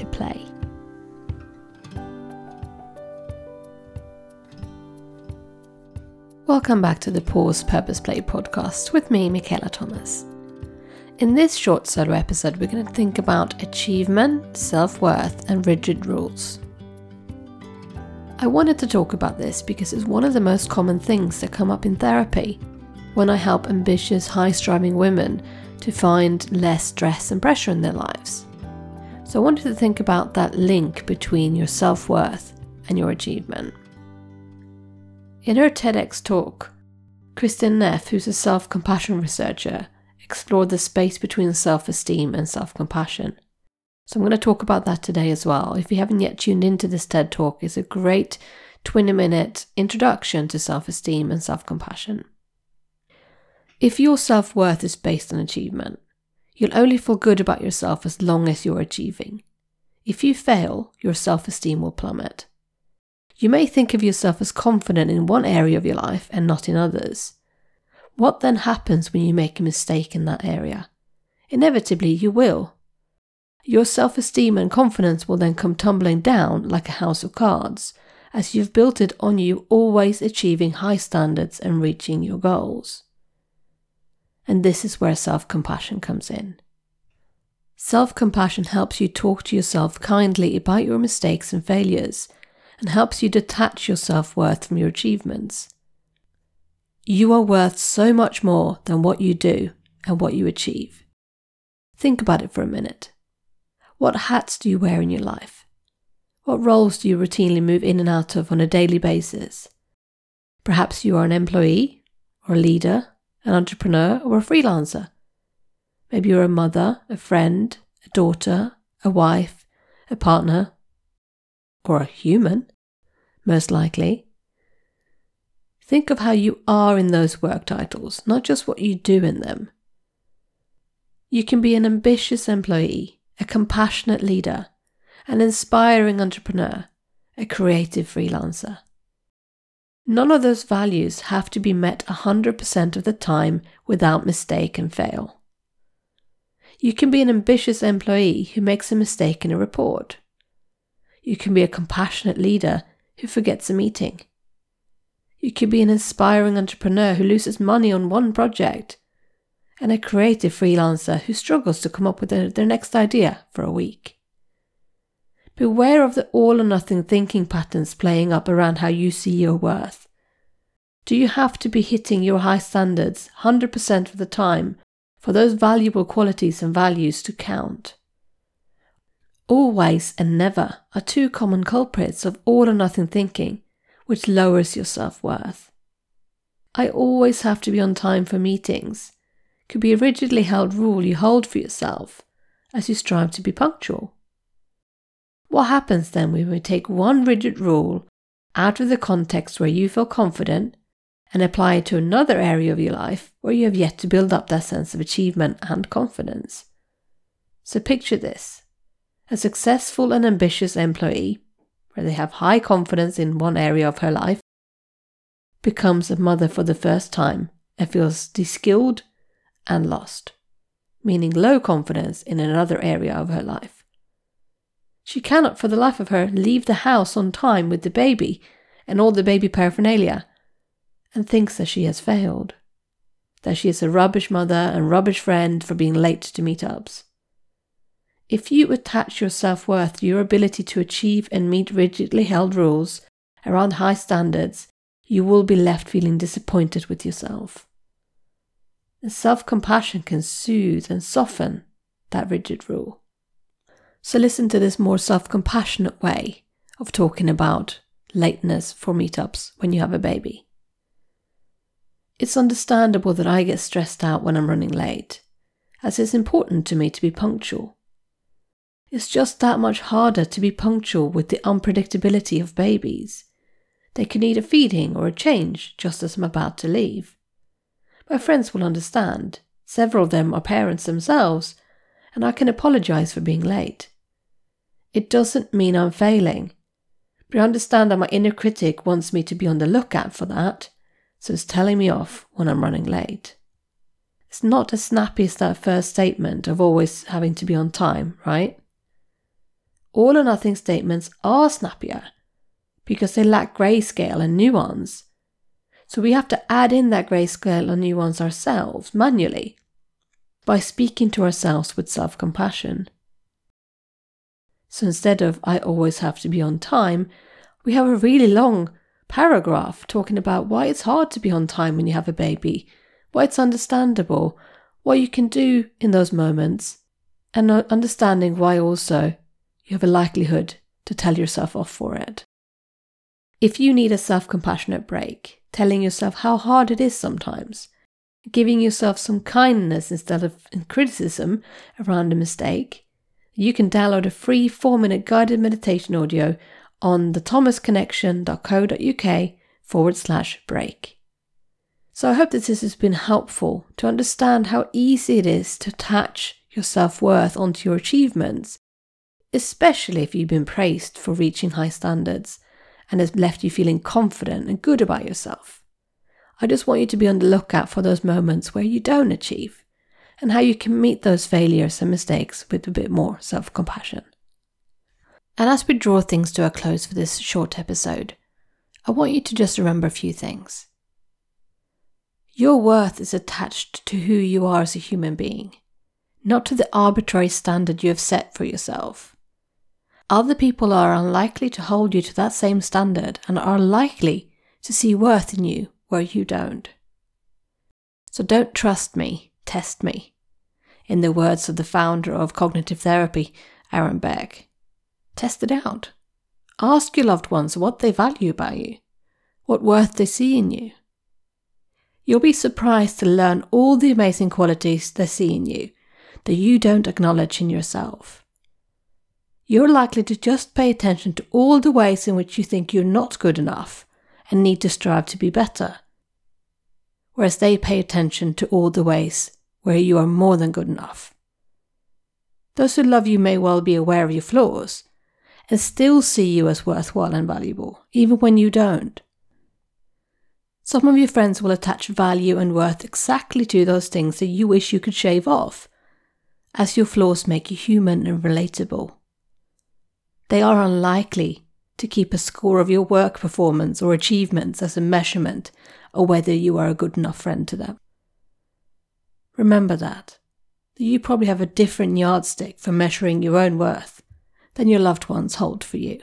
to play. Welcome back to the Pause Purpose Play podcast with me, Michaela Thomas. In this short solo episode, we're going to think about achievement, self worth, and rigid rules. I wanted to talk about this because it's one of the most common things that come up in therapy when I help ambitious, high striving women to find less stress and pressure in their lives. So I wanted to think about that link between your self worth and your achievement. In her TEDx talk, Kristin Neff, who's a self compassion researcher, explored the space between self esteem and self compassion. So I'm going to talk about that today as well. If you haven't yet tuned into this TED talk, it's a great 20 minute introduction to self esteem and self compassion. If your self worth is based on achievement, You'll only feel good about yourself as long as you're achieving. If you fail, your self esteem will plummet. You may think of yourself as confident in one area of your life and not in others. What then happens when you make a mistake in that area? Inevitably, you will. Your self esteem and confidence will then come tumbling down like a house of cards, as you've built it on you always achieving high standards and reaching your goals. And this is where self compassion comes in. Self compassion helps you talk to yourself kindly about your mistakes and failures and helps you detach your self worth from your achievements. You are worth so much more than what you do and what you achieve. Think about it for a minute. What hats do you wear in your life? What roles do you routinely move in and out of on a daily basis? Perhaps you are an employee, or a leader, an entrepreneur, or a freelancer. Maybe you're a mother, a friend, a daughter, a wife, a partner, or a human, most likely. Think of how you are in those work titles, not just what you do in them. You can be an ambitious employee, a compassionate leader, an inspiring entrepreneur, a creative freelancer. None of those values have to be met 100% of the time without mistake and fail. You can be an ambitious employee who makes a mistake in a report. You can be a compassionate leader who forgets a meeting. You can be an inspiring entrepreneur who loses money on one project, and a creative freelancer who struggles to come up with their, their next idea for a week. Beware of the all or nothing thinking patterns playing up around how you see your worth. Do you have to be hitting your high standards 100% of the time for those valuable qualities and values to count? Always and never are two common culprits of all or nothing thinking, which lowers your self worth. I always have to be on time for meetings could be a rigidly held rule you hold for yourself as you strive to be punctual. What happens then when we take one rigid rule out of the context where you feel confident and apply it to another area of your life where you have yet to build up that sense of achievement and confidence? So picture this a successful and ambitious employee, where they have high confidence in one area of her life, becomes a mother for the first time and feels de-skilled and lost, meaning low confidence in another area of her life. She cannot for the life of her leave the house on time with the baby and all the baby paraphernalia, and thinks that she has failed. That she is a rubbish mother and rubbish friend for being late to meetups. If you attach your self worth to your ability to achieve and meet rigidly held rules around high standards, you will be left feeling disappointed with yourself. Self compassion can soothe and soften that rigid rule. So listen to this more self compassionate way of talking about lateness for meetups when you have a baby. It's understandable that I get stressed out when I'm running late, as it's important to me to be punctual. It's just that much harder to be punctual with the unpredictability of babies. They can need a feeding or a change just as I'm about to leave. My friends will understand. Several of them are parents themselves, and I can apologize for being late. It doesn't mean I'm failing, but I understand that my inner critic wants me to be on the lookout for that, so it's telling me off when I'm running late. It's not as snappy as that first statement of always having to be on time, right? All or nothing statements are snappier because they lack grayscale and nuance. So we have to add in that grayscale and nuance ourselves manually by speaking to ourselves with self compassion. So instead of I always have to be on time, we have a really long paragraph talking about why it's hard to be on time when you have a baby, why it's understandable, what you can do in those moments, and understanding why also you have a likelihood to tell yourself off for it. If you need a self compassionate break, telling yourself how hard it is sometimes, giving yourself some kindness instead of criticism around a mistake, you can download a free four minute guided meditation audio on the thomasconnection.co.uk forward slash break. So I hope that this has been helpful to understand how easy it is to attach your self worth onto your achievements, especially if you've been praised for reaching high standards and has left you feeling confident and good about yourself. I just want you to be on the lookout for those moments where you don't achieve and how you can meet those failures and mistakes with a bit more self compassion. And as we draw things to a close for this short episode, I want you to just remember a few things. Your worth is attached to who you are as a human being, not to the arbitrary standard you have set for yourself. Other people are unlikely to hold you to that same standard and are likely to see worth in you where you don't. So don't trust me, test me. In the words of the founder of cognitive therapy, Aaron Beck, test it out. Ask your loved ones what they value about you, what worth they see in you. You'll be surprised to learn all the amazing qualities they see in you that you don't acknowledge in yourself you're likely to just pay attention to all the ways in which you think you're not good enough and need to strive to be better. Whereas they pay attention to all the ways where you are more than good enough. Those who love you may well be aware of your flaws and still see you as worthwhile and valuable, even when you don't. Some of your friends will attach value and worth exactly to those things that you wish you could shave off, as your flaws make you human and relatable they are unlikely to keep a score of your work performance or achievements as a measurement of whether you are a good enough friend to them. Remember that, that you probably have a different yardstick for measuring your own worth than your loved ones hold for you.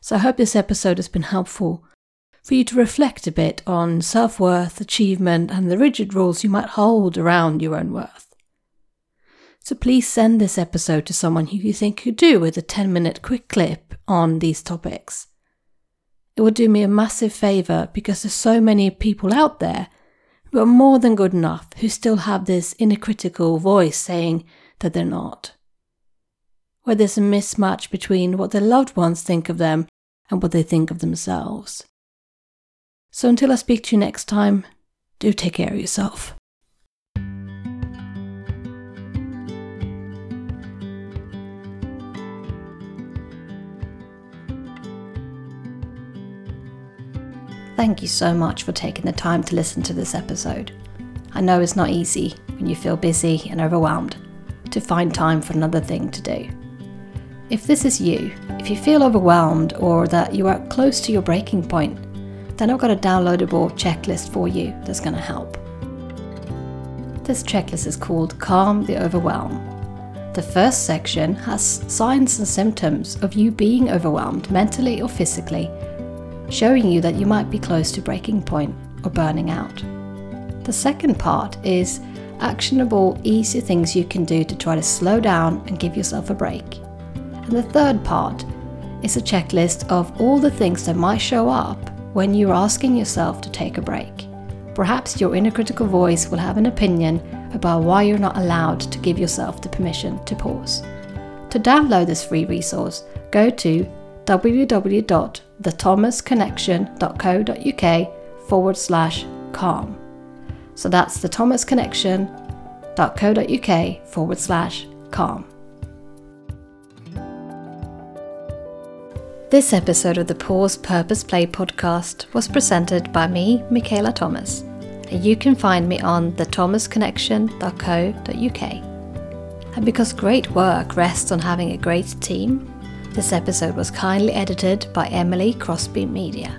So I hope this episode has been helpful for you to reflect a bit on self worth, achievement, and the rigid rules you might hold around your own worth. So please send this episode to someone who you think could do with a 10 minute quick clip on these topics. It would do me a massive favour because there's so many people out there who are more than good enough who still have this inner critical voice saying that they're not. Where there's a mismatch between what their loved ones think of them and what they think of themselves. So until I speak to you next time, do take care of yourself. Thank you so much for taking the time to listen to this episode. I know it's not easy when you feel busy and overwhelmed to find time for another thing to do. If this is you, if you feel overwhelmed or that you are close to your breaking point, then I've got a downloadable checklist for you that's going to help. This checklist is called Calm the Overwhelm. The first section has signs and symptoms of you being overwhelmed mentally or physically showing you that you might be close to breaking point or burning out. The second part is actionable, easy things you can do to try to slow down and give yourself a break. And the third part is a checklist of all the things that might show up when you're asking yourself to take a break. Perhaps your inner critical voice will have an opinion about why you're not allowed to give yourself the permission to pause. To download this free resource, go to www.thethomasconnection.co.uk forward slash calm. So that's thethomasconnection.co.uk forward slash calm. This episode of the Pause Purpose Play podcast was presented by me, Michaela Thomas, and you can find me on thethomasconnection.co.uk. And because great work rests on having a great team, this episode was kindly edited by Emily Crosby Media.